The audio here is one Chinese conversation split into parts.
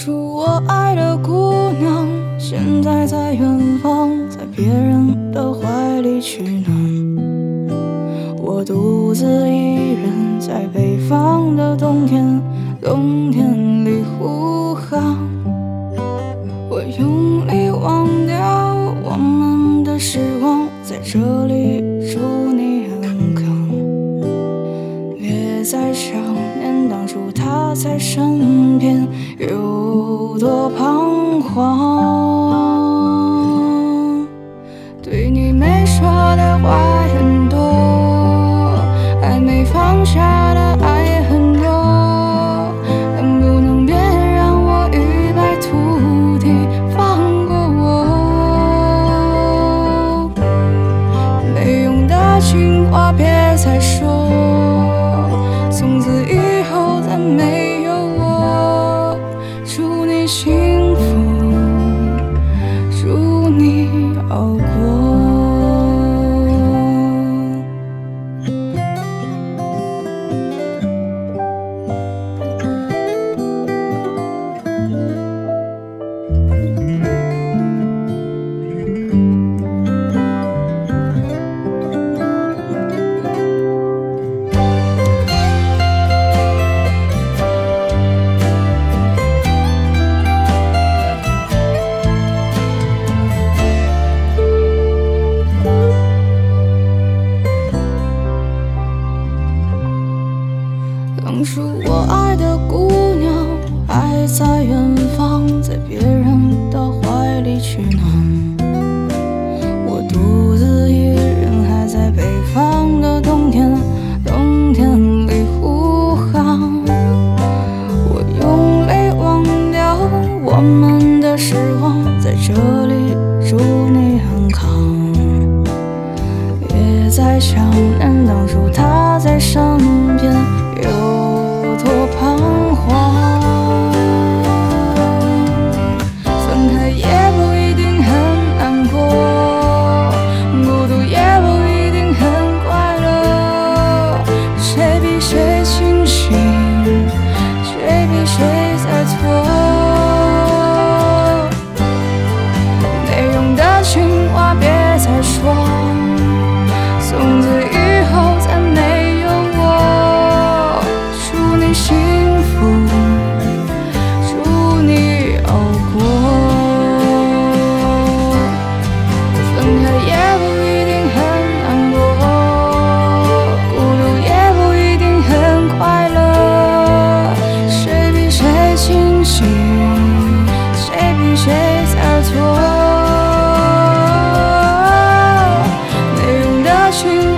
当初我爱的姑娘，现在在远方，在别人的怀里取暖。我独自一人在北方的冬天，冬天里呼喊。我用力忘掉我们的时光，在这里祝你安康。别再想当初他在身边有多彷徨。对你没说的话很多，还没放下的爱也很多，能不能别让我一败涂地，放过我？没用的情话别当初我爱的姑娘还在远方，在别人的怀里取暖。我独自一人还在北方的冬天，冬天里呼喊。我用力忘掉我们的时光，在这里祝你安康。别再想念当初他在身边有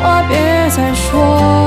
话别再说，